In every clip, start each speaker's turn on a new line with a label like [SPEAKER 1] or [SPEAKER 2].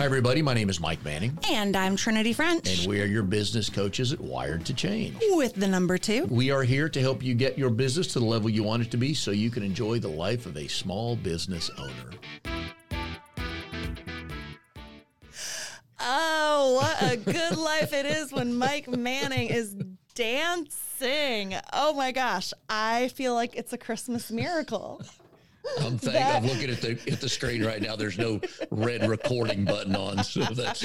[SPEAKER 1] Hi, everybody. My name is Mike Manning,
[SPEAKER 2] And I'm Trinity French
[SPEAKER 1] and we are your business coaches at Wired to Change.
[SPEAKER 2] with the number two.
[SPEAKER 1] We are here to help you get your business to the level you want it to be so you can enjoy the life of a small business owner.
[SPEAKER 2] Oh, what a good life it is when Mike Manning is dancing. Oh my gosh. I feel like it's a Christmas miracle.
[SPEAKER 1] I'm, think, I'm looking at the at the screen right now. There's no red recording button on, so that's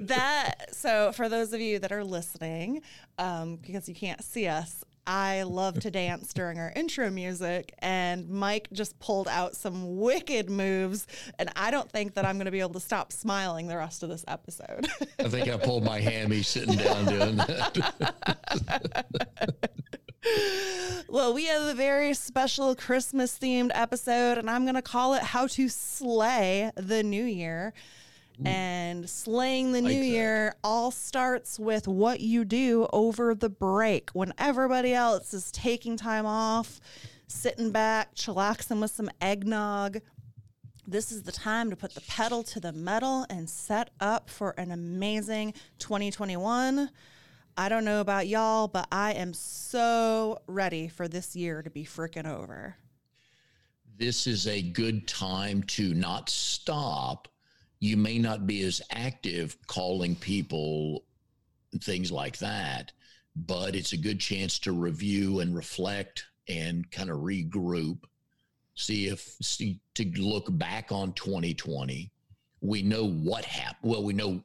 [SPEAKER 2] that so for those of you that are listening um, because you can't see us i love to dance during our intro music and mike just pulled out some wicked moves and i don't think that i'm going to be able to stop smiling the rest of this episode
[SPEAKER 1] I think I pulled my hammy sitting down doing that.
[SPEAKER 2] well we have a very special christmas themed episode and i'm going to call it how to slay the new year Mm. and slaying the new
[SPEAKER 1] that.
[SPEAKER 2] year all starts with what you do over the break when everybody else is taking time off, sitting back, chillaxing with some eggnog. This is the time to put the pedal to the metal and set up for an amazing 2021. I don't know about y'all, but I am so ready for this year to be freaking over.
[SPEAKER 1] this is a good time to not stop. You may not be as active calling people, things like that, but it's a good chance to review and reflect and kind of regroup. See if see to look back on 2020. We know what happened. Well, we know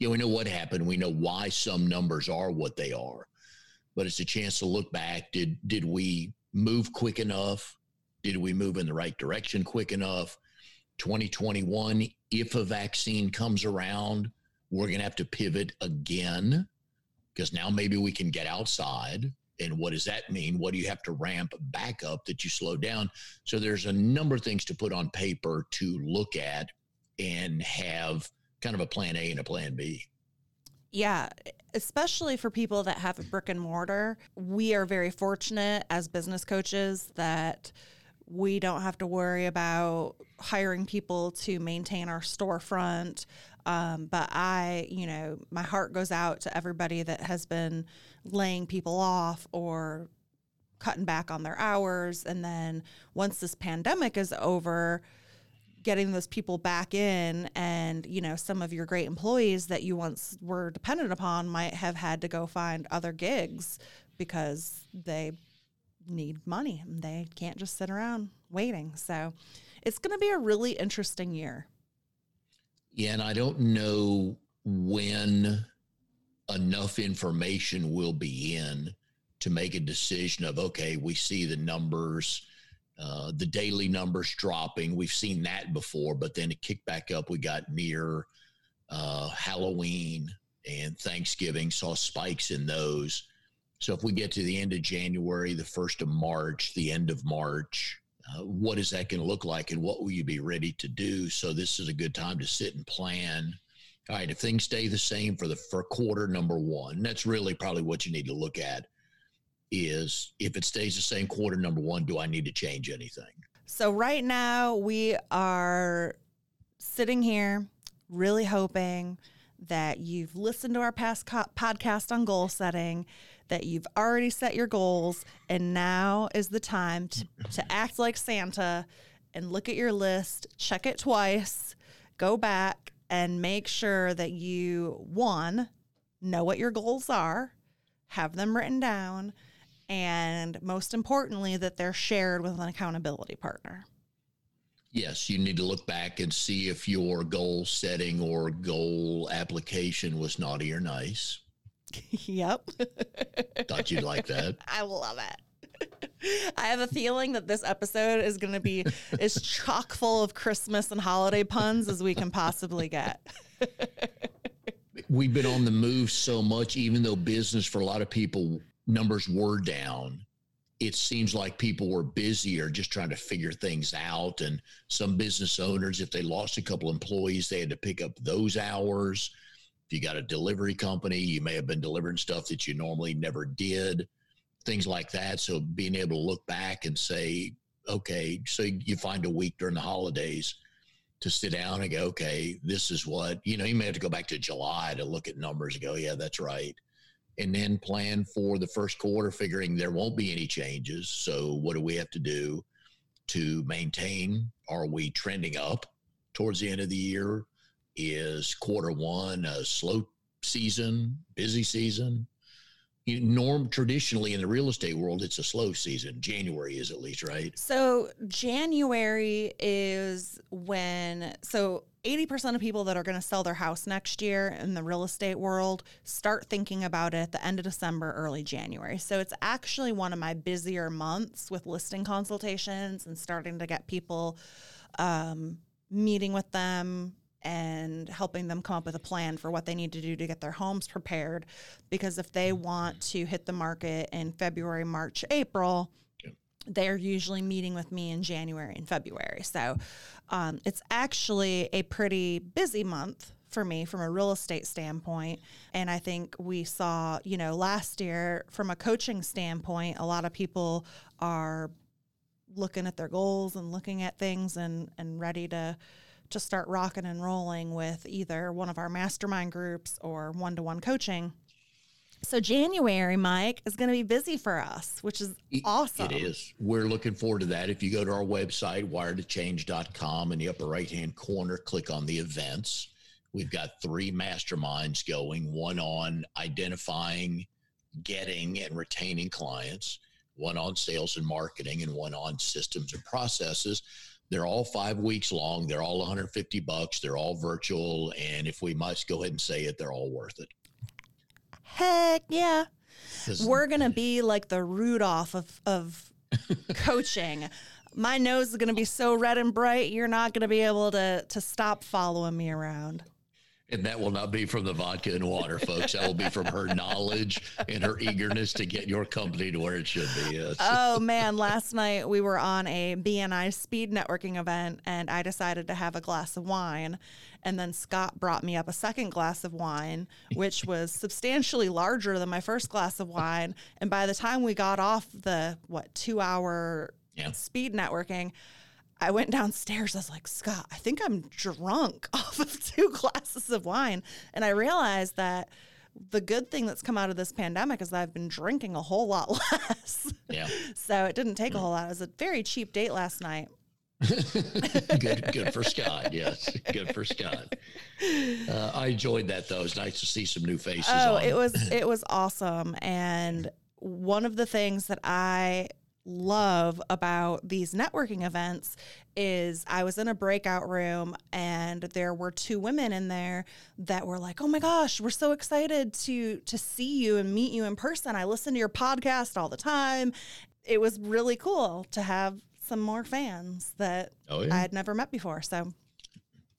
[SPEAKER 1] yeah, we know what happened. We know why some numbers are what they are. But it's a chance to look back. Did did we move quick enough? Did we move in the right direction quick enough? 2021, if a vaccine comes around, we're going to have to pivot again because now maybe we can get outside. And what does that mean? What do you have to ramp back up that you slow down? So there's a number of things to put on paper to look at and have kind of a plan A and a plan B.
[SPEAKER 2] Yeah, especially for people that have a brick and mortar. We are very fortunate as business coaches that we don't have to worry about hiring people to maintain our storefront. Um, but I, you know, my heart goes out to everybody that has been laying people off or cutting back on their hours. And then once this pandemic is over, getting those people back in and you know some of your great employees that you once were dependent upon might have had to go find other gigs because they need money they can't just sit around waiting so it's going to be a really interesting year
[SPEAKER 1] Yeah, and I don't know when enough information will be in to make a decision of okay, we see the numbers, uh, the daily numbers dropping. We've seen that before, but then it kicked back up. We got near uh, Halloween and Thanksgiving, saw spikes in those. So if we get to the end of January, the first of March, the end of March, uh, what is that going to look like and what will you be ready to do? So this is a good time to sit and plan. All right, if things stay the same for the for quarter number one, that's really probably what you need to look at. Is if it stays the same quarter number one, do I need to change anything?
[SPEAKER 2] so right now we are sitting here really hoping that you've listened to our past co- podcast on goal setting that you've already set your goals and now is the time to, to act like santa and look at your list check it twice go back and make sure that you one know what your goals are have them written down and most importantly that they're shared with an accountability partner
[SPEAKER 1] Yes, you need to look back and see if your goal setting or goal application was naughty or nice.
[SPEAKER 2] yep
[SPEAKER 1] Thought you'd like that.
[SPEAKER 2] I love it. I have a feeling that this episode is going to be as chock full of Christmas and holiday puns as we can possibly get.
[SPEAKER 1] we've been on the move so much, even though business for a lot of people numbers were down. It seems like people were busier just trying to figure things out. And some business owners, if they lost a couple employees, they had to pick up those hours. If you got a delivery company, you may have been delivering stuff that you normally never did, things like that. So being able to look back and say, okay, so you find a week during the holidays to sit down and go, okay, this is what, you know, you may have to go back to July to look at numbers and go, yeah, that's right. And then plan for the first quarter, figuring there won't be any changes. So, what do we have to do to maintain? Are we trending up towards the end of the year? Is quarter one a slow season, busy season? you norm traditionally in the real estate world it's a slow season. January is at least right?
[SPEAKER 2] So january is when so 80% of people that are going to sell their house next year in the real estate world start thinking about it at the end of december early january. So it's actually one of my busier months with listing consultations and starting to get people um, meeting with them and helping them come up with a plan for what they need to do to get their homes prepared. Because if they want to hit the market in February, March, April, they're usually meeting with me in January and February. So um, it's actually a pretty busy month for me from a real estate standpoint. And I think we saw, you know, last year from a coaching standpoint, a lot of people are looking at their goals and looking at things and, and ready to to start rocking and rolling with either one of our mastermind groups or one to one coaching. So January, Mike, is going to be busy for us, which is awesome.
[SPEAKER 1] It is. We're looking forward to that. If you go to our website, wired2change.com, in the upper right hand corner, click on the events. We've got three masterminds going one on identifying, getting, and retaining clients, one on sales and marketing, and one on systems and processes. They're all five weeks long. They're all 150 bucks. They're all virtual. And if we must go ahead and say it, they're all worth it.
[SPEAKER 2] Heck yeah. We're going to be like the Rudolph of, of coaching. My nose is going to be so red and bright, you're not going to be able to, to stop following me around.
[SPEAKER 1] And that will not be from the vodka and water, folks. That will be from her knowledge and her eagerness to get your company to where it should be. Yes.
[SPEAKER 2] Oh man, last night we were on a BNI speed networking event and I decided to have a glass of wine. And then Scott brought me up a second glass of wine, which was substantially larger than my first glass of wine. And by the time we got off the what two hour yeah. speed networking, I went downstairs. I was like, Scott, I think I'm drunk off of two glasses of wine. And I realized that the good thing that's come out of this pandemic is that I've been drinking a whole lot less. Yeah. so it didn't take a whole lot. It was a very cheap date last night.
[SPEAKER 1] good, good for Scott. Yes, good for Scott. Uh, I enjoyed that though. It was nice to see some new faces.
[SPEAKER 2] Oh, on. it was it was awesome. And one of the things that I love about these networking events is I was in a breakout room and there were two women in there that were like, "Oh my gosh, we're so excited to to see you and meet you in person. I listen to your podcast all the time." It was really cool to have some more fans that oh, yeah. I had never met before. So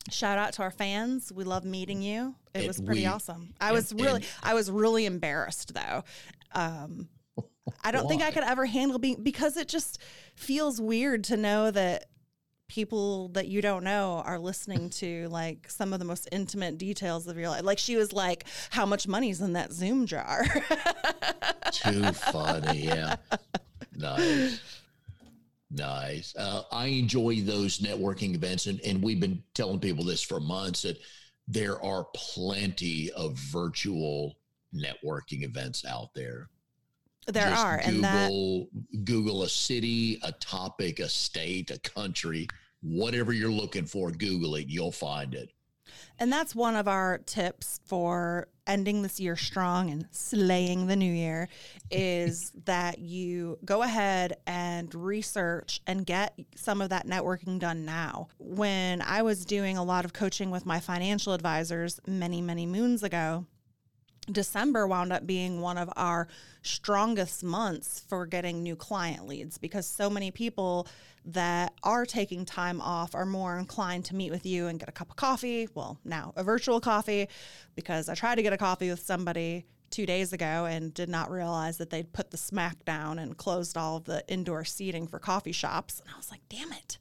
[SPEAKER 2] shout out to our fans. We love meeting you. It, it was pretty we, awesome. I and, was really I was really embarrassed though. Um, I don't Why? think I could ever handle being because it just feels weird to know that people that you don't know are listening to like some of the most intimate details of your life. Like she was like, "How much money's in that Zoom jar?"
[SPEAKER 1] Too funny, yeah. Nice. Nice. Uh, I enjoy those networking events, and, and we've been telling people this for months that there are plenty of virtual networking events out there.
[SPEAKER 2] There Just are,
[SPEAKER 1] Google, and that Google a city, a topic, a state, a country, whatever you're looking for. Google it, you'll find it.
[SPEAKER 2] And that's one of our tips for ending this year strong and slaying the new year is that you go ahead and research and get some of that networking done now. When I was doing a lot of coaching with my financial advisors many, many moons ago, December wound up being one of our strongest months for getting new client leads because so many people that are taking time off are more inclined to meet with you and get a cup of coffee. Well, now a virtual coffee because I tried to get a coffee with somebody two days ago and did not realize that they'd put the smack down and closed all of the indoor seating for coffee shops. And I was like, damn it.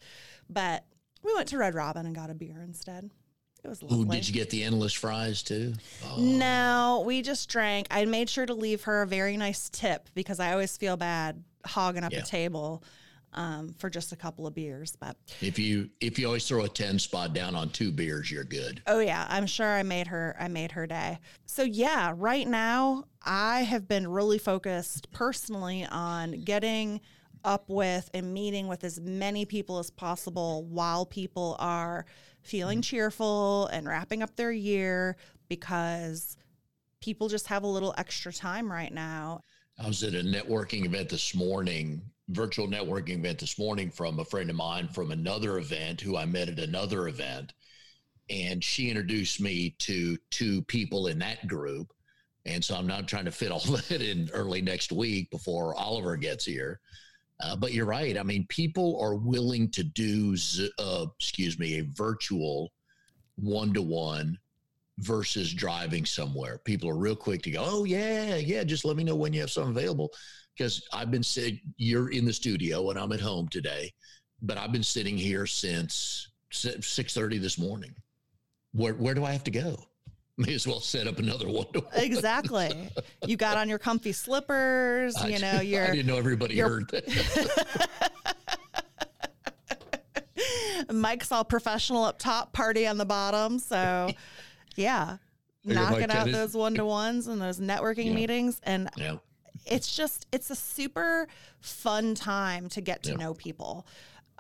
[SPEAKER 2] But we went to Red Robin and got a beer instead. It was lovely.
[SPEAKER 1] Ooh, did you get the endless fries too?
[SPEAKER 2] Oh. No, we just drank. I made sure to leave her a very nice tip because I always feel bad hogging up yeah. the table. um, for just a couple of beers. But
[SPEAKER 1] if you if you always throw a 10 spot down on two beers, you're good.
[SPEAKER 2] Oh yeah, I'm sure I made her I made her day. So yeah, right now I have been really focused personally on getting up with and meeting with as many people as possible while people are feeling mm-hmm. cheerful and wrapping up their year because people just have a little extra time right now.
[SPEAKER 1] I was at a networking event this morning, virtual networking event this morning from a friend of mine from another event who I met at another event. And she introduced me to two people in that group. And so I'm not trying to fit all that in early next week before Oliver gets here. Uh, but you're right. I mean, people are willing to do, uh, excuse me, a virtual one to one versus driving somewhere. People are real quick to go, oh, yeah, yeah, just let me know when you have something available. Because I've been sitting, you're in the studio and I'm at home today, but I've been sitting here since 6.30 this morning. Where, where do I have to go? May as well set up another one.
[SPEAKER 2] Exactly. you got on your comfy slippers. You know, you're.
[SPEAKER 1] I didn't know everybody heard that.
[SPEAKER 2] Mike's all professional up top, party on the bottom. So yeah. Knocking out those one to ones and those networking yeah. meetings. And yeah. it's just, it's a super fun time to get to yeah. know people.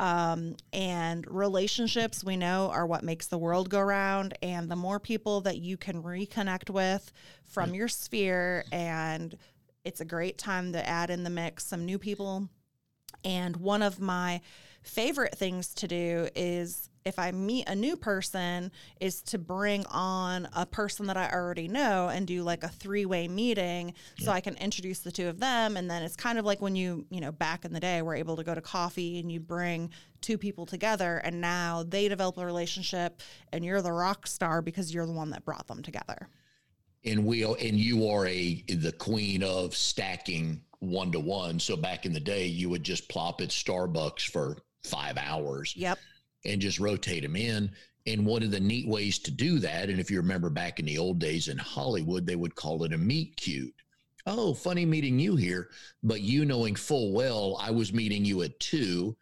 [SPEAKER 2] Um, and relationships we know are what makes the world go round. And the more people that you can reconnect with from your sphere, and it's a great time to add in the mix some new people. And one of my favorite things to do is if I meet a new person is to bring on a person that I already know and do like a three-way meeting yeah. so I can introduce the two of them and then it's kind of like when you, you know, back in the day we're able to go to coffee and you bring two people together and now they develop a relationship and you're the rock star because you're the one that brought them together.
[SPEAKER 1] And we and you are a the queen of stacking one to one. So back in the day you would just plop at Starbucks for 5 hours.
[SPEAKER 2] Yep
[SPEAKER 1] and just rotate them in. And one of the neat ways to do that, and if you remember back in the old days in Hollywood, they would call it a meet cute. Oh, funny meeting you here, but you knowing full well I was meeting you at two,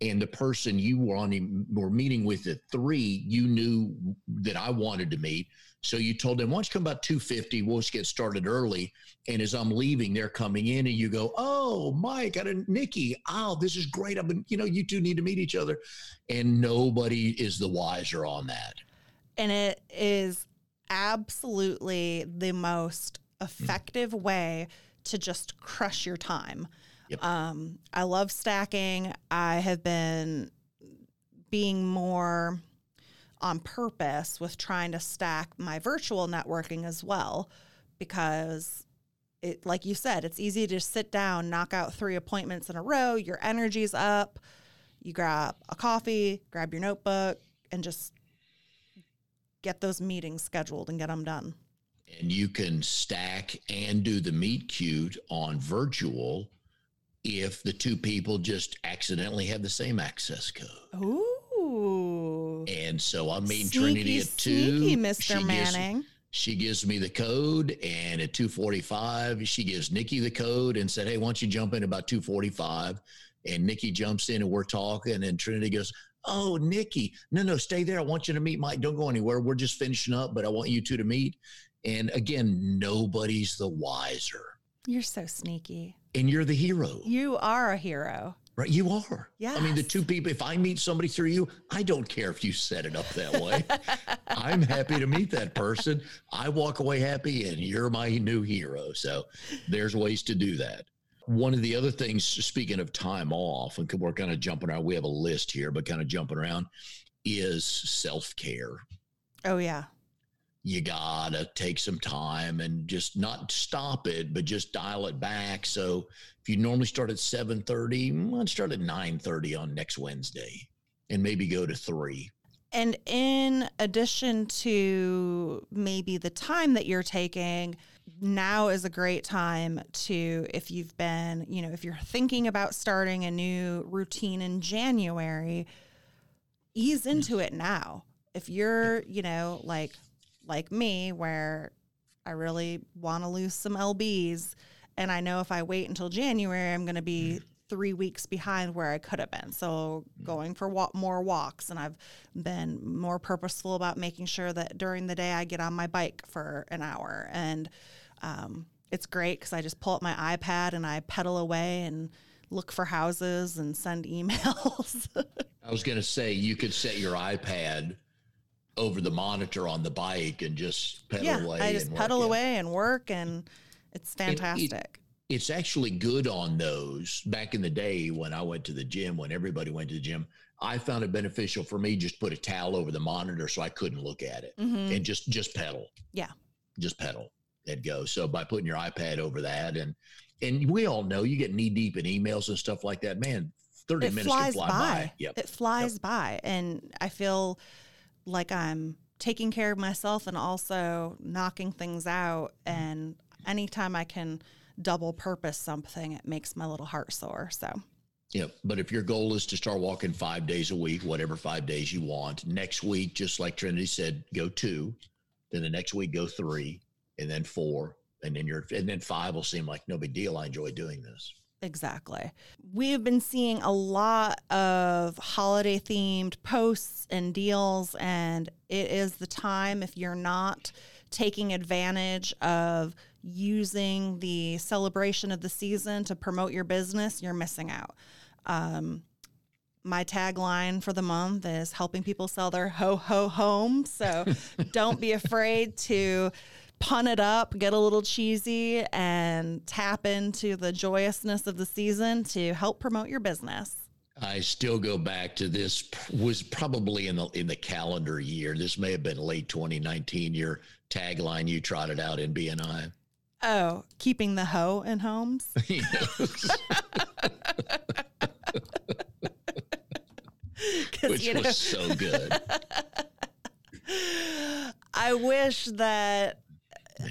[SPEAKER 1] and the person you were on were meeting with at three, you knew that I wanted to meet. So you told them, why don't you come about 250? We'll just get started early. And as I'm leaving, they're coming in and you go, Oh, Mike, I didn't, Nikki. Oh, this is great. I've been, you know, you two need to meet each other. And nobody is the wiser on that.
[SPEAKER 2] And it is absolutely the most effective mm-hmm. way to just crush your time. Yep. Um, I love stacking. I have been being more on purpose with trying to stack my virtual networking as well because it like you said it's easy to sit down knock out three appointments in a row your energy's up you grab a coffee grab your notebook and just get those meetings scheduled and get them done
[SPEAKER 1] and you can stack and do the meet cute on virtual if the two people just accidentally have the same access code
[SPEAKER 2] Ooh.
[SPEAKER 1] And so I'm meeting sneaky, Trinity at two.
[SPEAKER 2] Sneaky, Mr. She Manning.
[SPEAKER 1] Gives, she gives me the code, and at 2:45, she gives Nikki the code and said, "Hey, why don't you jump in about 2:45?" And Nikki jumps in, and we're talking, and Trinity goes, "Oh, Nikki, no, no, stay there. I want you to meet Mike. Don't go anywhere. We're just finishing up, but I want you two to meet." And again, nobody's the wiser.
[SPEAKER 2] You're so sneaky.
[SPEAKER 1] And you're the hero.
[SPEAKER 2] You are a hero.
[SPEAKER 1] Right, you are. Yeah. I mean, the two people. If I meet somebody through you, I don't care if you set it up that way. I'm happy to meet that person. I walk away happy, and you're my new hero. So, there's ways to do that. One of the other things, speaking of time off, and we're kind of jumping around. We have a list here, but kind of jumping around, is self care.
[SPEAKER 2] Oh yeah
[SPEAKER 1] you gotta take some time and just not stop it, but just dial it back. So if you normally start at 7:30, let's mm, start at 9:30 on next Wednesday and maybe go to 3.
[SPEAKER 2] And in addition to maybe the time that you're taking, now is a great time to if you've been, you know, if you're thinking about starting a new routine in January, ease into it now. If you're, you know, like like me, where I really want to lose some LBs. And I know if I wait until January, I'm going to be three weeks behind where I could have been. So going for more walks, and I've been more purposeful about making sure that during the day I get on my bike for an hour. And um, it's great because I just pull up my iPad and I pedal away and look for houses and send emails.
[SPEAKER 1] I was going to say you could set your iPad over the monitor on the bike and just pedal
[SPEAKER 2] yeah,
[SPEAKER 1] away.
[SPEAKER 2] I just
[SPEAKER 1] and
[SPEAKER 2] pedal
[SPEAKER 1] work,
[SPEAKER 2] away and work, and it's
[SPEAKER 1] And it-
[SPEAKER 2] fantastic.
[SPEAKER 1] it's actually good on those. Back in the day when I went to the gym, when everybody went to the gym, I found it beneficial for me just put a towel over the monitor so I couldn't look at it
[SPEAKER 2] Mhm.
[SPEAKER 1] and just just pedal.
[SPEAKER 2] Yeah.
[SPEAKER 1] Just pedal and go. So by putting your iPad over that and and we all know you get knee deep in emails and stuff like that. Man, 30
[SPEAKER 2] it
[SPEAKER 1] minutes
[SPEAKER 2] flies
[SPEAKER 1] can fly
[SPEAKER 2] by.
[SPEAKER 1] by. Yep.
[SPEAKER 2] It flies by. And I feel like I'm taking care of myself and also knocking things out. Mm-hmm. And anytime I can double purpose something, it makes my little heart soar. So,
[SPEAKER 1] Yeah, but if your goal is to start walking five days a week, whatever five days you want, next week, just like Trinity said, go two. Then the next week, go three, and then four, and then you're, and then five will seem like no big deal. I enjoy doing this.
[SPEAKER 2] Exactly. We have been seeing a lot of holiday themed posts and deals, and it is the time if you're not taking advantage of using the celebration of the season to promote your business, you're missing out. Um, my tagline for the month is helping people sell their ho ho home. So don't be afraid to pun it up, get a little cheesy, and tap into the joyousness of the season to help promote your business.
[SPEAKER 1] I still go back to this was probably in the in the calendar year. This may have been late 2019. Your tagline you trotted out in BNI.
[SPEAKER 2] Oh, keeping the hoe in homes.
[SPEAKER 1] Which
[SPEAKER 2] you know,
[SPEAKER 1] was so good.
[SPEAKER 2] I wish that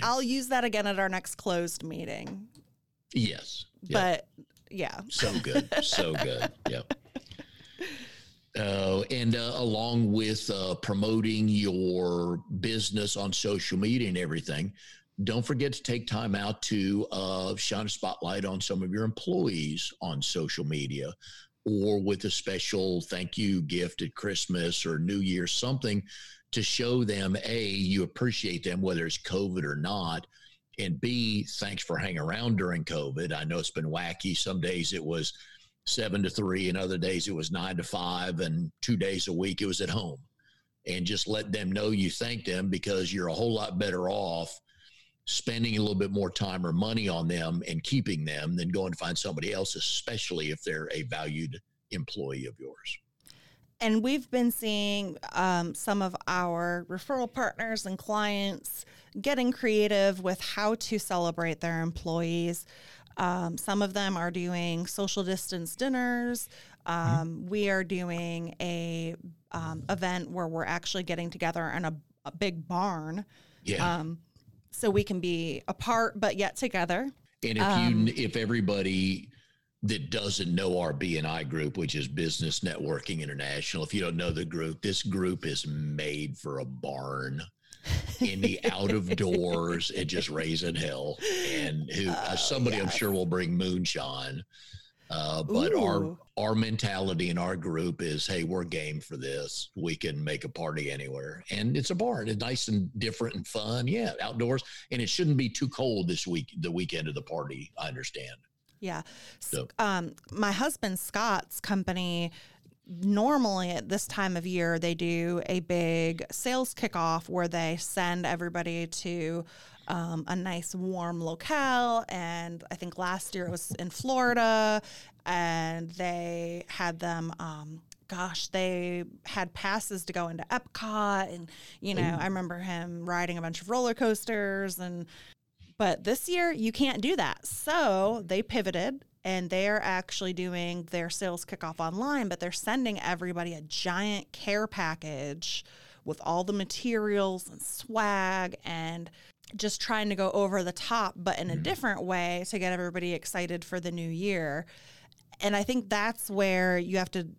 [SPEAKER 2] I'll use that again at our next closed meeting.
[SPEAKER 1] Yes. Yeah.
[SPEAKER 2] But yeah,
[SPEAKER 1] So good. So good. Yep. Uh, and uh, along with uh, promoting your business on social media and everything, don't forget to take time out to uh, shine a spotlight on some of your employees on social media or with a special thank you gift at Christmas or New Year, something to show them A, you appreciate them, whether it's COVID or not. And B, thanks for hanging around during COVID. I know it's been wacky. Some days it was seven to three, and other days it was nine to five, and two days a week it was at home. And just let them know you thank them because you're a whole lot better off spending a little bit more time or money on them and keeping them than going to find somebody else, especially if they're a valued employee of yours.
[SPEAKER 2] And we've been seeing um, some of our referral partners and clients getting creative with how to celebrate their employees. Um, some of them are doing social distance dinners. Um, We are doing a um, event where we're actually getting together in a, a big barn,
[SPEAKER 1] Yeah.
[SPEAKER 2] um, so we can be apart but yet together.
[SPEAKER 1] And if
[SPEAKER 2] Um,
[SPEAKER 1] you, if everybody that doesn't know our BNI group, which is Business Networking International, if you don't know the group, this group is made for a barn in the out of doors and just raising hell. And who uh,
[SPEAKER 2] Oh,
[SPEAKER 1] somebody I'm sure will bring moonshine. Uh, but our
[SPEAKER 2] Ooh.
[SPEAKER 1] our mentality in our group is, hey, we're game for this. We can make a party anywhere, and it's a barn. It's nice and different and fun. Yeah, outdoors, and it shouldn't be too cold this week. The weekend of the party, I understand.
[SPEAKER 2] Yeah.
[SPEAKER 1] So-
[SPEAKER 2] Um, my husband Scott's company normally at this time of year they do a big sales kickoff where they send everybody to um, a nice warm locale. And i think last year it was in florida and they had them um, gosh they had passes to go into epcot. And you know i remember him riding a bunch of roller coasters and but this year, you can't do that. So they pivoted and they're actually doing their sales kickoff online, but they're sending everybody a giant care package with all the materials and swag and just trying to go over the top, but in a mm-hmm. different way to get everybody excited for the new year. And I think that's where you have to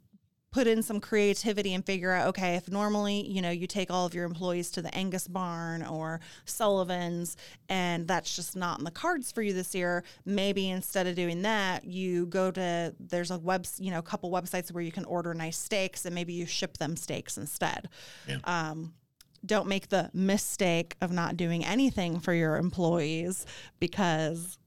[SPEAKER 2] put in some creativity and figure out okay if normally you know you take all of your employees to the angus barn or sullivan's and that's just not in the cards for you this year maybe instead of doing that you go to there's a web you know a couple websites where you can order nice steaks and maybe you ship them steaks instead
[SPEAKER 1] Yeah.
[SPEAKER 2] um, don't make the mistake of not doing anything for your employees because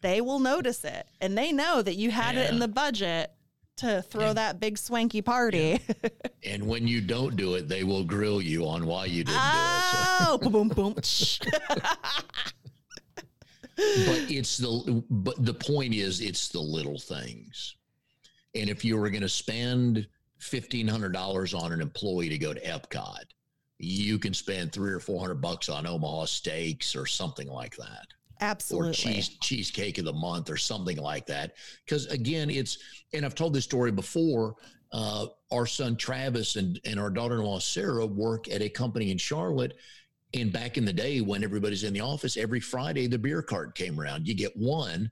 [SPEAKER 2] they will notice it and they know that you had it in the budget to throw
[SPEAKER 1] Yeah.
[SPEAKER 2] that big swanky party.
[SPEAKER 1] And when you don't do it, they will grill you on why you didn't
[SPEAKER 2] oh, boom, boom, boom.
[SPEAKER 1] but it's the but the point is it's the little things. And if you were going to spend fifteen hundred dollars on an employee to go to Epcot, you can spend three or four hundred bucks on Omaha steaks or something like that.
[SPEAKER 2] Absolutely.
[SPEAKER 1] or cheese cheesecake of the month or something like that. Because again, it's and I've told this story before. Uh, our son Travis and and our daughter-in-law Sarah work at a company in Charlotte. And back in the day, when everybody's in the office, every Friday the beer cart came around. You get one,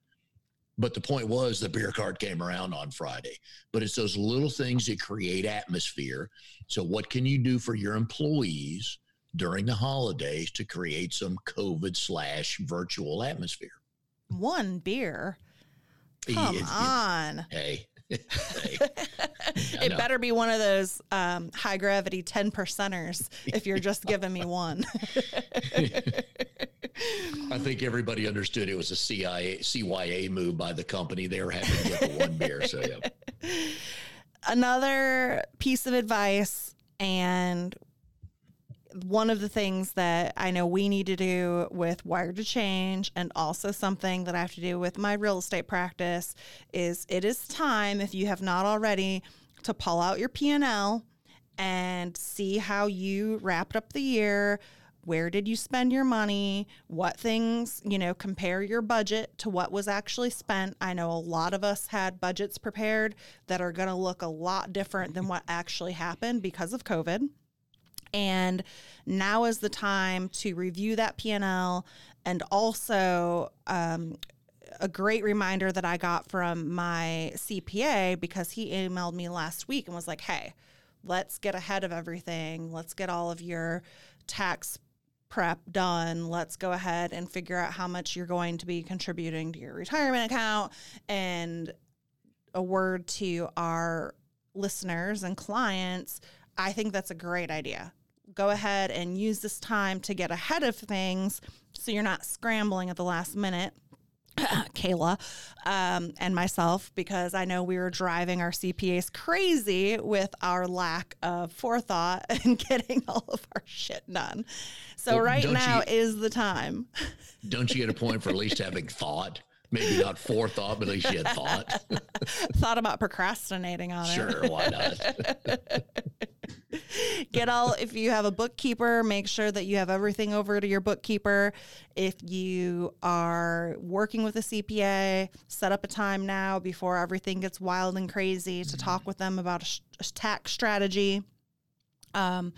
[SPEAKER 1] but the point was the beer cart came around on Friday. But it's those little things that create atmosphere. So, what can you do for your employees during the holidays to create some COVID slash virtual atmosphere?
[SPEAKER 2] One beer. Come on.
[SPEAKER 1] hey, hey,
[SPEAKER 2] it
[SPEAKER 1] know.
[SPEAKER 2] better be one of those um, high gravity 10 percenters if you're just giving me one.
[SPEAKER 1] I think everybody understood it was a CIA CYA move by the company. They were happy to get the one beer. So yeah,
[SPEAKER 2] Another piece of advice, and one of the things that I know we need to do with Wired to Change, and also something that I have to do with my real estate practice, is it is time, if you have not already, to pull out your P&L and see how you wrapped up the year. Where did you spend your money? What things, you know, compare your budget to what was actually spent. I know a lot of us had budgets prepared that are going to look a lot different than what actually happened because of COVID and now is the time to review that p&l and also um, a great reminder that i got from my cpa because he emailed me last week and was like hey let's get ahead of everything. Let's get all of your tax prep done. Let's go ahead and figure out how much you're going to be contributing to your retirement account. And a word to our listeners and clients, I think that's a great idea. Go ahead and use this time to get ahead of things so you're not scrambling at the last minute. Kayla um, and myself, because I know we were driving our CPAs crazy with our lack of forethought and getting all of our shit done. So,
[SPEAKER 1] Well,
[SPEAKER 2] right now
[SPEAKER 1] you-
[SPEAKER 2] is the time.
[SPEAKER 1] don't you get a point for at least having thought? Maybe not forethought, but at least you had thought.
[SPEAKER 2] Thought about procrastinating on it.
[SPEAKER 1] Sure, why not?
[SPEAKER 2] get all if you have a bookkeeper make sure that you have everything over to your bookkeeper if you are working with a cpa set up a time now before everything gets wild and crazy to talk with them about a, sh- a tax strategy um,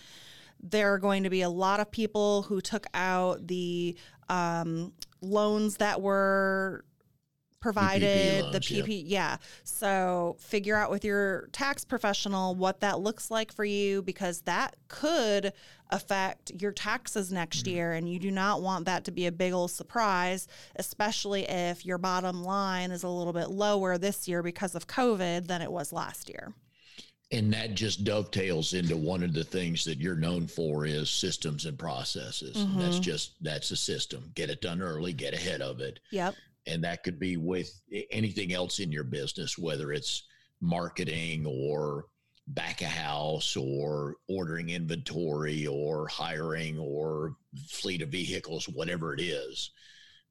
[SPEAKER 2] there are going to be a lot of people who took out the um, loans that were provided the
[SPEAKER 1] loans, yeah.
[SPEAKER 2] pp yeah so figure out with your tax professional what that looks like for you because that could affect your taxes next
[SPEAKER 1] Mm-hmm.
[SPEAKER 2] year and you do not want that to be a big old surprise especially if your bottom line is a little bit lower this year because of covid than it was last year
[SPEAKER 1] And that just dovetails into one of the things that you're known for is systems and processes. That's
[SPEAKER 2] Mhm.
[SPEAKER 1] just that's a system. Get it done early, get ahead of it.
[SPEAKER 2] yep
[SPEAKER 1] And that could be with anything else in your business, whether it's marketing or back a house or ordering inventory or hiring or fleet of vehicles, whatever it is.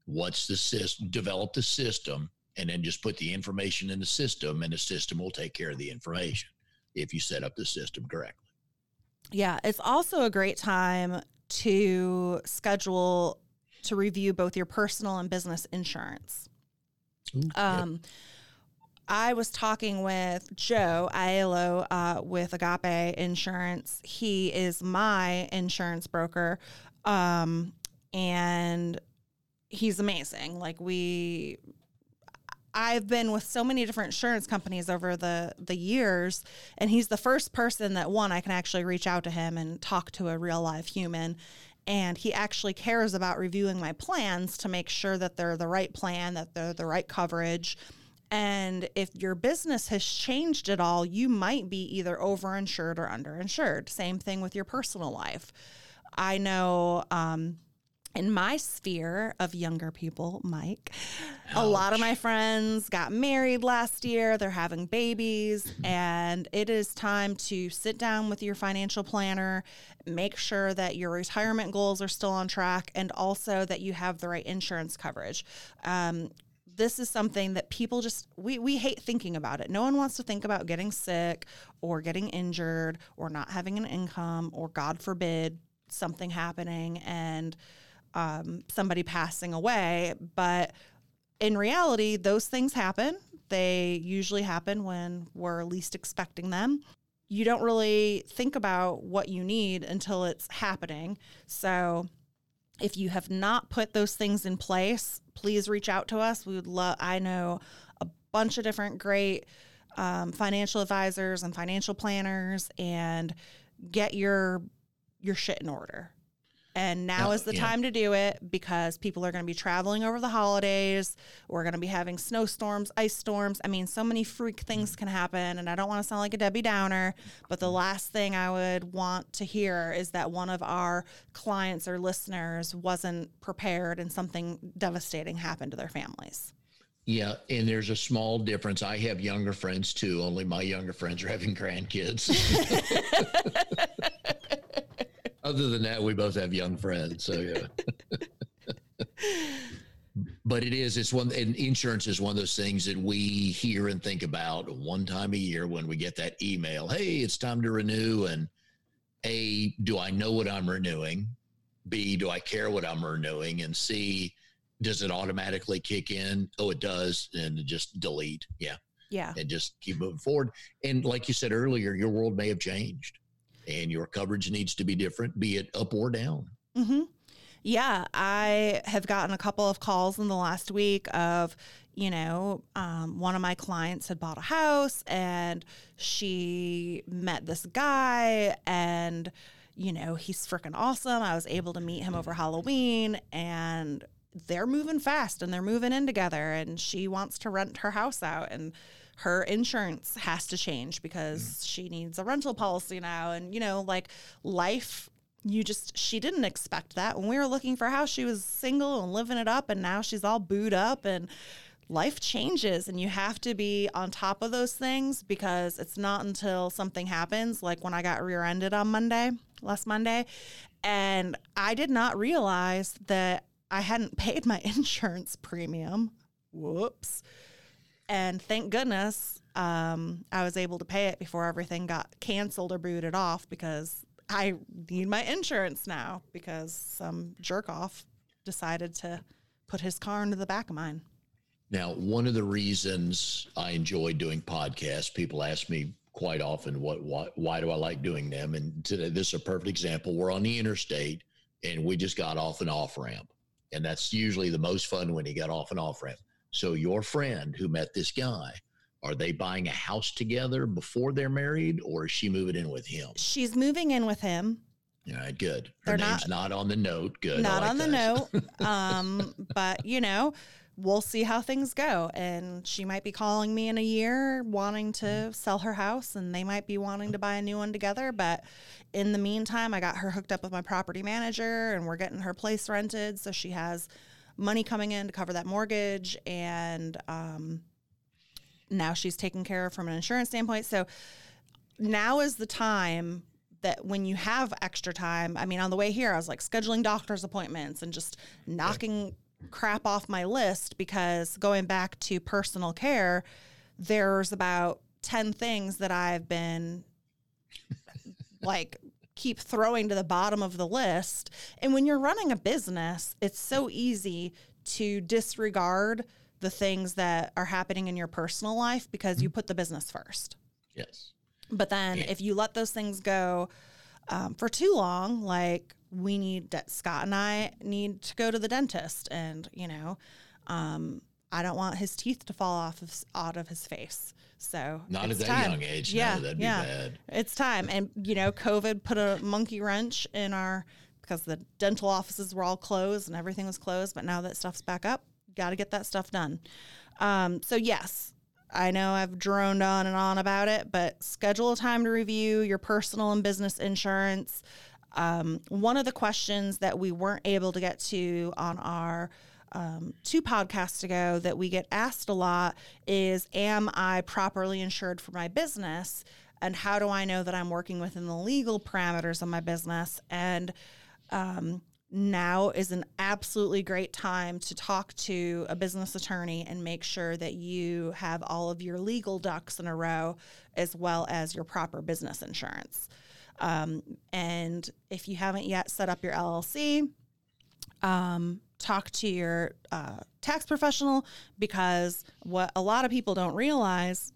[SPEAKER 1] What's the system? Develop the system and then just put the information in the system, and the system will take care of the information if you set up the system correctly.
[SPEAKER 2] Yeah, it's also a great time to schedule to review both your personal and business insurance.
[SPEAKER 1] Yep.
[SPEAKER 2] Um, I was talking with Joe Aiello uh, with Agape Insurance. He is my insurance broker, um, and he's amazing. Like we, I've been with so many different insurance companies over the the years, and he's the first person that one I can actually reach out to him and talk to a real live human. And he actually cares about reviewing my plans to make sure that they're the right plan, that they're the right coverage. And if your business has changed at all, you might be either overinsured or underinsured. Same thing with your personal life. I know um, in my sphere of younger people, Mike, Ouch. a lot of my friends got married last year. They're having babies, and it is time to sit down with your financial planner, make sure that your retirement goals are still on track, and also that you have the right insurance coverage. Um, this is something that people just we we hate thinking about it. No one wants to think about getting sick or getting injured or not having an income or God forbid something happening and um, somebody passing away. But in reality, those things happen. They usually happen when we're least expecting them. You don't really think about what you need until it's happening. So, if you have not put those things in place, please reach out to us. We would love, I know a bunch of different great um, financial advisors and financial planners and get your your shit in order. And now is the yeah. time to do it because people are going to be traveling over the holidays. We're going to be having snowstorms, ice storms. I mean, so many freak things mm. can happen. And I don't want to sound like a Debbie Downer, but the mm. last thing I would want to hear is that one of our clients or listeners wasn't prepared and something devastating happened to their families.
[SPEAKER 1] Yeah, and there's a small difference. I have younger friends too, only my younger friends are having grandkids. Other than that, we both have young friends. So yeah. but it is it's one and insurance is one of those things that we hear and think about one time a year when we get that email hey it's time to renew and a do i know what i'm renewing? B do i care what i'm renewing? And c does it automatically kick in? Oh it does and just delete yeah.
[SPEAKER 2] Yeah.
[SPEAKER 1] And just keep moving forward. And like you said earlier your world may have changed and your coverage needs to be different, be it up or down.
[SPEAKER 2] Mm-hmm. Yeah, I have gotten a couple of calls in the last week of, you know, um, one of my clients had bought a house and she met this guy and, you know, he's freaking awesome. I was able to meet him over Halloween and they're moving fast and they're moving in together and she wants to rent her house out and her insurance has to change because mm. she needs a rental policy now. And, you know, like life, you just, she didn't expect that. When we were looking for a house, she was single and living it up. And now she's all booed up and, life changes and you have to be on top of those things because it's not until something happens like when I got rear-ended on Monday last Monday and I did not realize that I hadn't paid my insurance premium whoops and thank goodness um, I was able to pay it before everything got canceled or booted off because I need my insurance now because some jerk off decided to put his car into the back of mine.
[SPEAKER 1] Now, one of the reasons I enjoy doing podcasts, people ask me quite often, what, why, why do I like doing them? And today, this is a perfect example. We're on the interstate and we just got off an off ramp. And that's usually the most fun when you get off an off ramp. So your friend who met this guy, are they buying a house together before they're married or is she moving in with him?
[SPEAKER 2] She's moving in with him.
[SPEAKER 1] All right, good. Her they're name's not, not, on the note. Good.
[SPEAKER 2] Not like on that. the note. um, but you know, we'll see how things go. And she might be calling me in a year wanting to mm-hmm. sell her house and they might be wanting to buy a new one together. But in the meantime, I got her hooked up with my property manager and we're getting her place rented. So she has money coming in to cover that mortgage, and um, now she's taken care of from an insurance standpoint. So now is the time that when you have extra time, I mean, on the way here, I was like scheduling doctor's appointments and just knocking crap off my list because going back to personal care, there's about 10 things that I've been like keep throwing to the bottom of the list. And when you're running a business, it's so easy to disregard the things that are happening in your personal life because you put the business first.
[SPEAKER 1] Yes.
[SPEAKER 2] But then yeah. if you let those things go um, for too long, like we need, Scott and I need to go to the dentist and, you know, um, I don't want his teeth to fall off of, out of his face. So
[SPEAKER 1] not at that
[SPEAKER 2] time.
[SPEAKER 1] young age.
[SPEAKER 2] Yeah,
[SPEAKER 1] no, that'd
[SPEAKER 2] yeah.
[SPEAKER 1] be bad.
[SPEAKER 2] It's time. And, you know, COVID put a monkey wrench in our, because the dental offices were all closed and everything was closed. But now that stuff's back up, got to get that stuff done. Um, so, yes, I know I've droned on and on about it, but schedule a time to review your personal and business insurance. Um, one of the questions that we weren't able to get to on our um, two podcasts ago that we get asked a lot is Am I properly insured for my business? And how do I know that I'm working within the legal parameters of my business? And um, now is an absolutely great time to talk to a business attorney and make sure that you have all of your legal ducks in a row as well as your proper business insurance. Um, and if you haven't yet set up your LLC, um, talk to your uh, tax professional because what a lot of people don't realize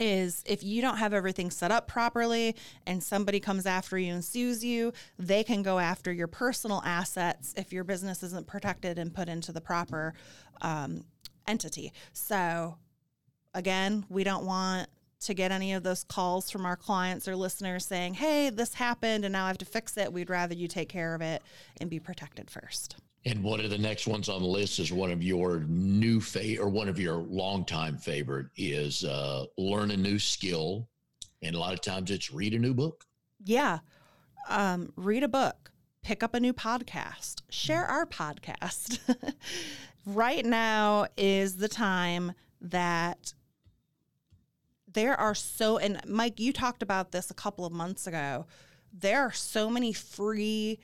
[SPEAKER 2] is if you don't have everything set up properly and somebody comes after you and sues you, they can go after your personal assets if your business isn't protected and put into the proper um, entity. So, again, we don't want to get any of those calls from our clients or listeners saying, hey, this happened and now I have to fix it. We'd rather you take care of it and be protected first.
[SPEAKER 1] And one of the next ones on the list is one of your new fa- or one of your longtime favorite is uh, learn a new skill, and a lot of times it's read a new book.
[SPEAKER 2] Yeah, um, read a book, pick up a new podcast, share our podcast. right now is the time that there are so and Mike, you talked about this a couple of months ago. There are so many free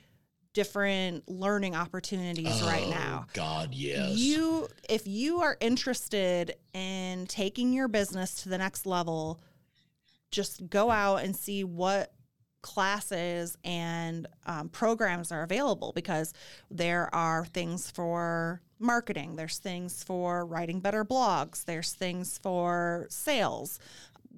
[SPEAKER 2] different learning opportunities right
[SPEAKER 1] Oh,
[SPEAKER 2] now.
[SPEAKER 1] God, yes.
[SPEAKER 2] You if you are interested in taking your business to the next level, just go out and see what classes and um, programs are available because there are things for marketing, there's things for writing better blogs, there's things for sales.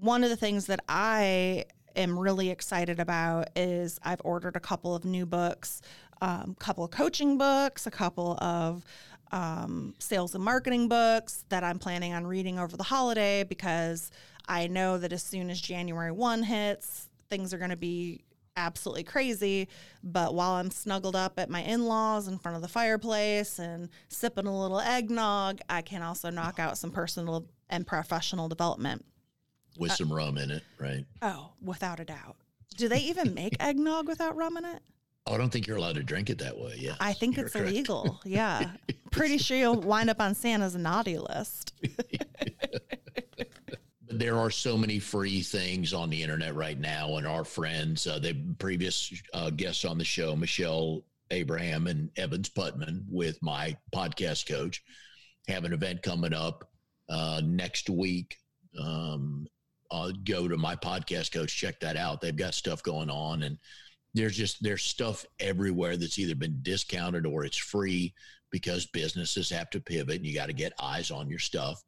[SPEAKER 2] One of the things that I am really excited about is I've ordered a couple of new books, um, a couple of coaching books, a couple of um, sales and marketing books that I'm planning on reading over the holiday because I know that as soon as January 1 hits, things are going to be absolutely crazy. But while I'm snuggled up at my in laws in front of the fireplace and sipping a little eggnog, I can also knock out some personal and professional development.
[SPEAKER 1] with some rum in it, right?
[SPEAKER 2] Oh, without a doubt. Do they even make eggnog without rum in it?
[SPEAKER 1] Oh, I don't think you're allowed to drink it that way. Yeah.
[SPEAKER 2] I think
[SPEAKER 1] You're
[SPEAKER 2] it's
[SPEAKER 1] correct.
[SPEAKER 2] illegal. Yeah. Pretty sure you'll wind up on Santa's naughty list.
[SPEAKER 1] But there are so many free things on the internet right now, and our friends, uh, the previous uh, guests on the show, Michelle Abraham and Evans Putman, with my podcast coach, have an event coming up uh, next week. Um, uh, go to my podcast coach, check that out. They've got stuff going on, and there's just there's stuff everywhere that's either been discounted or it's free because businesses have to pivot, and you got to get eyes on your stuff.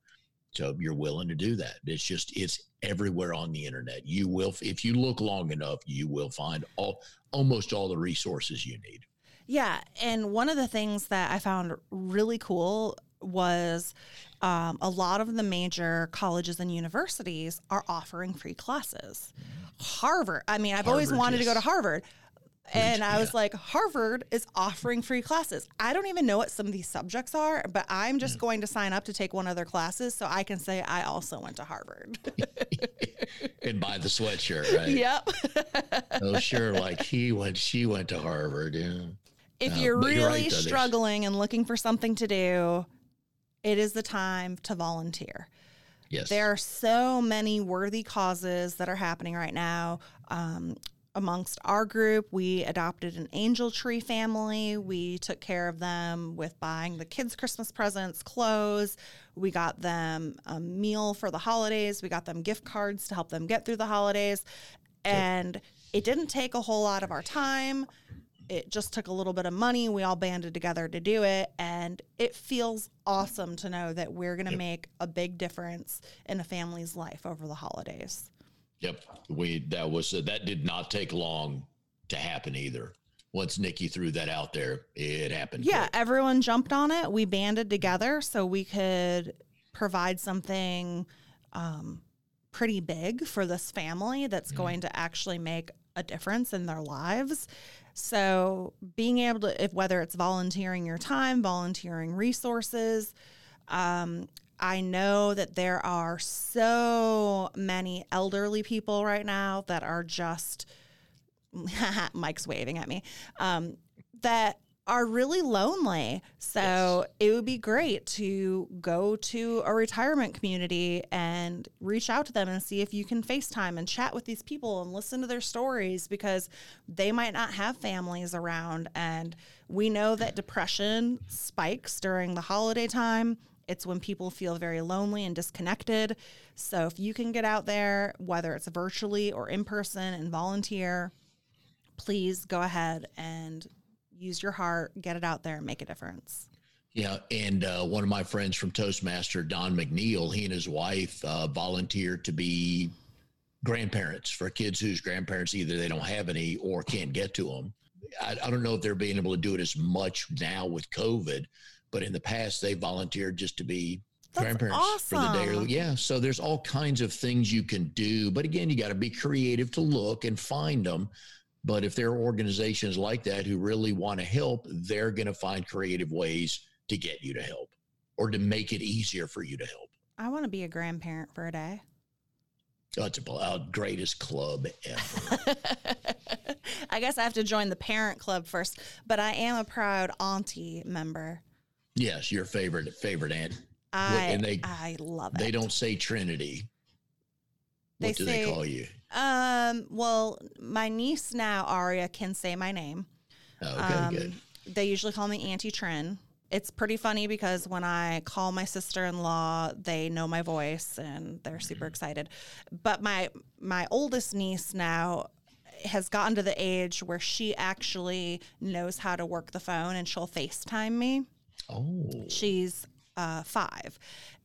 [SPEAKER 1] So you're willing to do that. It's just it's everywhere on the internet. You will if you look long enough, you will find all almost all the resources you need.
[SPEAKER 2] Yeah. And one of the things that I found really cool was um, a lot of the major colleges and universities are offering free classes. Harvard, I mean, I've always
[SPEAKER 1] Harvard,
[SPEAKER 2] wanted to go to. Harvard. And I was
[SPEAKER 1] yeah.
[SPEAKER 2] like, Harvard is offering free classes. I don't even know what some of these subjects are, but I'm just going to sign up to take one of their classes so I can say I also went to Harvard.
[SPEAKER 1] And buy the sweatshirt, right?
[SPEAKER 2] yep.
[SPEAKER 1] Oh, sure. Like he went, she went to Harvard. Yeah.
[SPEAKER 2] if
[SPEAKER 1] Uh,
[SPEAKER 2] you're really
[SPEAKER 1] you're right,
[SPEAKER 2] struggling and looking for something to do, it is the time to volunteer.
[SPEAKER 1] Yes.
[SPEAKER 2] There are so many worthy causes that are happening right now. Um, amongst our group, we adopted an angel tree family. We took care of them with buying the kids' Christmas presents, clothes. We got them a meal for the holidays. We got them gift cards to help them get through the holidays. And it didn't take a whole lot of our time. It just took a little bit of money. We all banded together to do it. And it feels awesome to know that we're going to make a big difference in a family's life over the holidays.
[SPEAKER 1] Yep. We that was uh, that did not take long to happen either. once Nikki threw that out there, it happened.
[SPEAKER 2] Yeah,
[SPEAKER 1] quick.
[SPEAKER 2] everyone jumped on it. We banded together so we could provide something um, pretty big for this family that's going to actually make a difference in their lives. So, being able to, if whether it's volunteering your time, volunteering resources, um, I know that there are so many elderly people right now that are just, Mike's waving at me, um, that are really lonely. So yes. it would be great to go to a retirement community and reach out to them and see if you can FaceTime and chat with these people and listen to their stories because they might not have families around. And we know that depression spikes during the holiday time. It's when people feel very lonely and disconnected. So if you can get out there, whether it's virtually or in person, and volunteer, please go ahead and use your heart, get it out there, and make a difference.
[SPEAKER 1] Yeah, and uh, one of my friends from Toastmaster, Don McNeil, he and his wife uh, volunteered to be grandparents for kids whose grandparents either they don't have any or can't get to them. I, I don't know if they're being able to do it as much now with COVID, but in the past they volunteered just to be
[SPEAKER 2] That's
[SPEAKER 1] grandparents
[SPEAKER 2] awesome.
[SPEAKER 1] for the day. Yeah, so there's all kinds of things you can do, but again, you got to be creative to look and find them. But if there are organizations like that who really want to help, they're going to find creative ways to get you to help or to make it easier for you to help.
[SPEAKER 2] I want to be a grandparent for a day.
[SPEAKER 1] Oh, it's a uh, greatest club ever.
[SPEAKER 2] I guess I have to join the parent club first, but I am a proud auntie member.
[SPEAKER 1] Yes, your favorite favorite aunt.
[SPEAKER 2] I and they I love it.
[SPEAKER 1] They don't say Trinity. What they do say, they call you?
[SPEAKER 2] Um, well, my niece now, Aria, can say my name.
[SPEAKER 1] Oh, okay, um, good.
[SPEAKER 2] They usually call me Auntie Trin. It's pretty funny because when I call my sister-in-law, they know my voice and they're super mm-hmm. excited. But my my oldest niece now has gotten to the age where she actually knows how to work the phone and she'll FaceTime me.
[SPEAKER 1] Oh.
[SPEAKER 2] She's uh, five.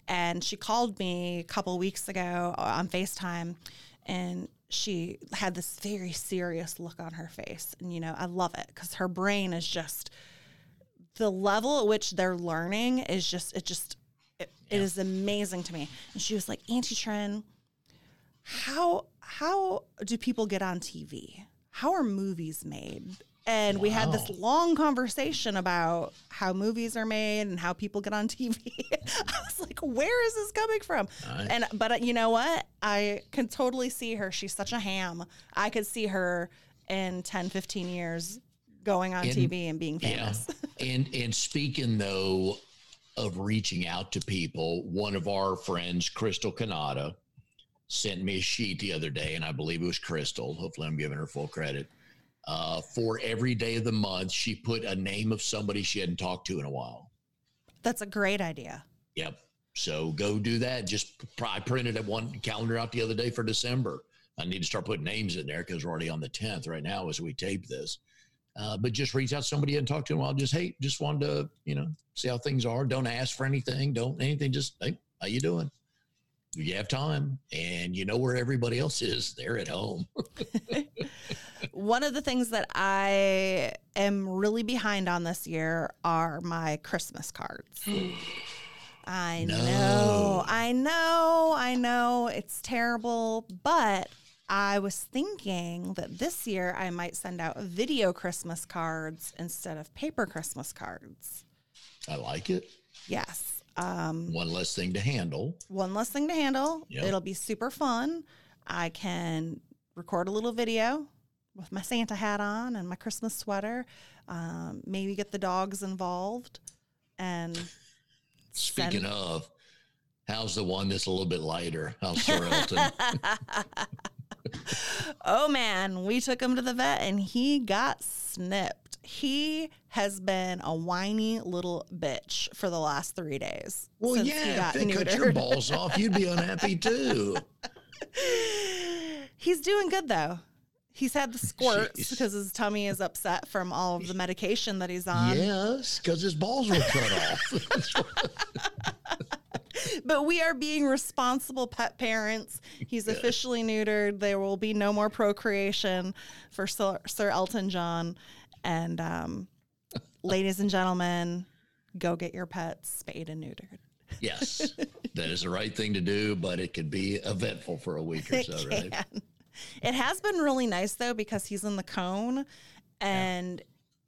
[SPEAKER 2] And she called me a couple weeks ago on FaceTime and she had this very serious look on her face. And, you know, I love it because her brain is just the level at which they're learning is just, it just, it, yeah. it is amazing to me. And she was like, Auntie Trin, how, how do people get on TV? How are movies made? And wow. we had this long conversation about how movies are made and how people get on TV. I was like, where is this coming from? Nice. And but uh, you know what? I can totally see her. She's such a ham. I could see her in 10, 15 years going on and, TV and being famous.
[SPEAKER 1] Yeah. and and speaking though of reaching out to people, one of our friends, Crystal Canada, sent me a sheet the other day, and I believe it was Crystal. Hopefully, I'm giving her full credit uh, for every day of the month, she put a name of somebody she hadn't talked to in a while.
[SPEAKER 2] That's a great idea.
[SPEAKER 1] Yep. So go do that. Just I printed one calendar out the other day for December. I need to start putting names in there because we're already on the 10th right now as we tape this. Uh, but just reach out to somebody and talk to them. I'll just, hey, just wanted to, you know, see how things are. Don't ask for anything. Don't anything. Just, hey, how you doing? You have time and you know where everybody else is. They're at home.
[SPEAKER 2] One of the things that I am really behind on this year are my Christmas cards. I no. know, I know, I know it's terrible, but I was thinking that this year I might send out video Christmas cards instead of paper Christmas cards.
[SPEAKER 1] I like it.
[SPEAKER 2] Yes.
[SPEAKER 1] Um, one less thing to handle.
[SPEAKER 2] One less thing to handle. Yep. It'll be super fun. I can record a little video with my Santa hat on and my Christmas sweater. Um, maybe get the dogs involved. And
[SPEAKER 1] speaking send- of, how's the one that's a little bit lighter? How's Sir Elton?
[SPEAKER 2] oh man, we took him to the vet and he got snipped. He has been a whiny little bitch for the last three days.
[SPEAKER 1] Well, yeah, if they neutered. cut your balls off, you'd be unhappy too.
[SPEAKER 2] He's doing good though. He's had the squirts because his tummy is upset from all of the medication that he's on.
[SPEAKER 1] Yes, because his balls were cut off.
[SPEAKER 2] but we are being responsible pet parents. He's officially neutered. There will be no more procreation for Sir, Sir Elton John. And um, ladies and gentlemen, go get your pets spayed and neutered.
[SPEAKER 1] Yes, that is the right thing to do, but it could be eventful for a week or so, right?
[SPEAKER 2] It has been really nice though because he's in the cone, and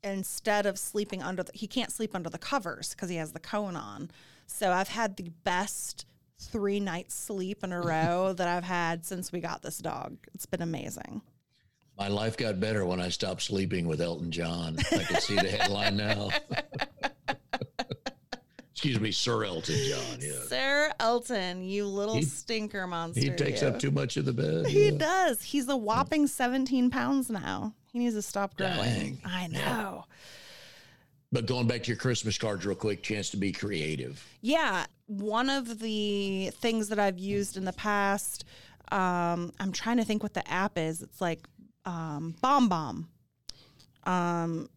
[SPEAKER 2] instead of sleeping under, the, he can't sleep under the covers because he has the cone on. So I've had the best three nights sleep in a row that I've had since we got this dog. It's been amazing.
[SPEAKER 1] My life got better when I stopped sleeping with Elton John. I can see the headline now. Excuse me, Sir Elton John. Yeah.
[SPEAKER 2] Sir Elton, you little
[SPEAKER 1] He-
[SPEAKER 2] stinker monster.
[SPEAKER 1] He takes
[SPEAKER 2] you.
[SPEAKER 1] up too much of the bed.
[SPEAKER 2] He
[SPEAKER 1] yeah.
[SPEAKER 2] does. He's a whopping 17 pounds now. He needs to stop growing.
[SPEAKER 1] Dang.
[SPEAKER 2] I know.
[SPEAKER 1] But going back to your Christmas cards real quick, chance to be creative.
[SPEAKER 2] Yeah. One of the things that I've used in the past, um, I'm trying to think what the app is. It's like um, BombBomb. Um,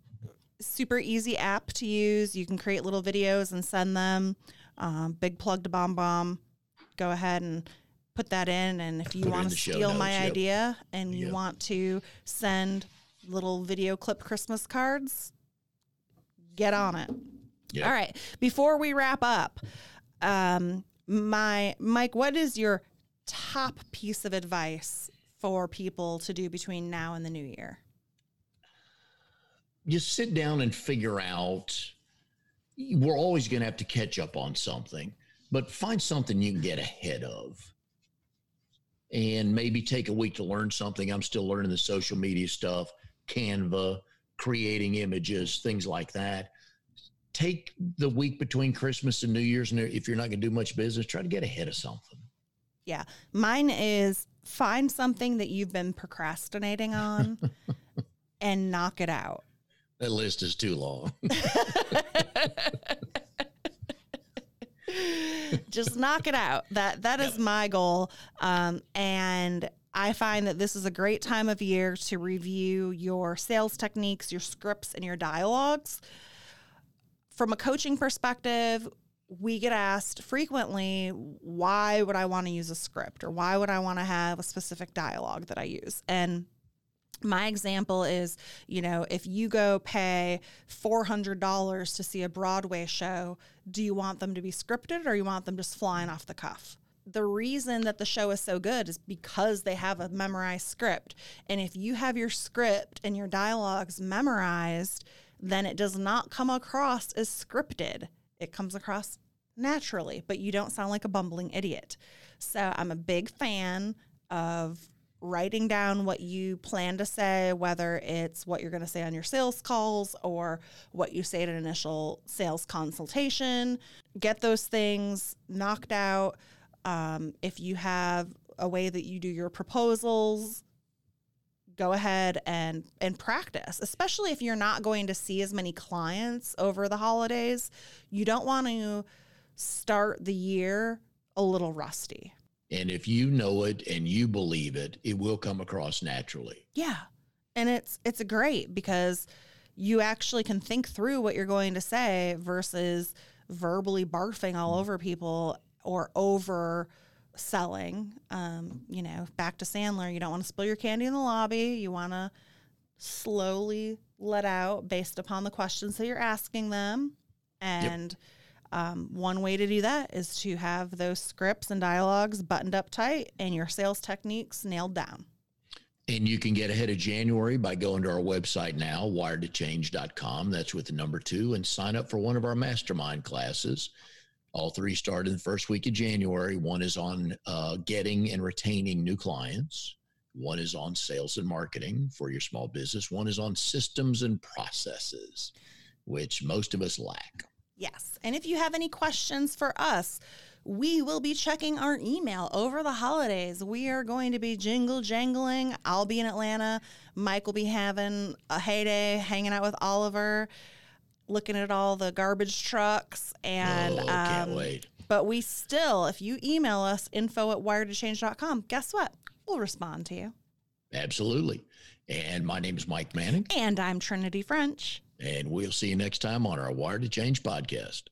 [SPEAKER 2] super easy app to use. You can create little videos and send them. Um, big plug to BombBomb. Go ahead and put that in. And if you
[SPEAKER 1] Put it in
[SPEAKER 2] want to steal my
[SPEAKER 1] yep.
[SPEAKER 2] idea and you
[SPEAKER 1] Yep.
[SPEAKER 2] want to send little video clip Christmas cards, get on it.
[SPEAKER 1] Yeah.
[SPEAKER 2] All right. Before we wrap up, um, my Mike, what is your top piece of advice for people to do between now and the new year?
[SPEAKER 1] Just sit down and figure out. We're always going to have to catch up on something, but find something you can get ahead of. And maybe take a week to learn something. I'm still learning the social media stuff, Canva, creating images, things like that. Take the week between Christmas and New Year's, and if you're not going to do much business, try to get ahead of something.
[SPEAKER 2] Yeah. Mine is find something that you've been procrastinating on and knock it out.
[SPEAKER 1] That list is too long.
[SPEAKER 2] just knock it out. That that is my goal. Um, and I find that this is a great time of year to review your sales techniques, your scripts, and your dialogues. From a coaching perspective, we get asked frequently, why would I want to use a script or why would I want to have a specific dialogue that I use? And my example is, you know, if you go pay $400 to see a Broadway show, do you want them to be scripted or you want them just flying off the cuff? The reason that the show is so good is because they have a memorized script. And if you have your script and your dialogues memorized, then it does not come across as scripted. It comes across naturally, but you don't sound like a bumbling idiot. So I'm a big fan of writing down what you plan to say, whether it's what you're going to say on your sales calls or what you say at an initial sales consultation. Get those things knocked out. Um, if you have a way that you do your proposals, go ahead and and practice especially if you're not going to see as many clients over the holidays you don't want to start the year a little rusty
[SPEAKER 1] And if you know it and you believe it, it will come across naturally.
[SPEAKER 2] Yeah. And it's it's great because you actually can think through what you're going to say versus verbally barfing all over people or over selling. Um, you know, back to Sandler, you don't want to spill your candy in the lobby. You want to slowly let out based upon the questions that you're asking them. And um, one way to do that is to have those scripts and dialogues buttoned up tight and your sales techniques nailed down.
[SPEAKER 1] And you can get ahead of January by going to our website now, wired2change.com. That's with the number two, and sign up for one of our mastermind classes. All three start in the first week of January. One is on uh, getting and retaining new clients. One is on sales and marketing for your small business. One is on systems and processes, which most of us lack.
[SPEAKER 2] Yes. And if you have any questions for us, we will be checking our email over the holidays. We are going to be jingle jangling. I'll be in Atlanta. Mike will be having a heyday hanging out with Oliver, looking at all the garbage trucks. And,
[SPEAKER 1] oh, can't
[SPEAKER 2] um,
[SPEAKER 1] wait.
[SPEAKER 2] but we still, if you email us info at wired2change.com, guess what? We'll respond to you.
[SPEAKER 1] Absolutely. And my name is Mike Manning,
[SPEAKER 2] And I'm Trinity French.
[SPEAKER 1] And we'll see you next time on our Wired2Change podcast.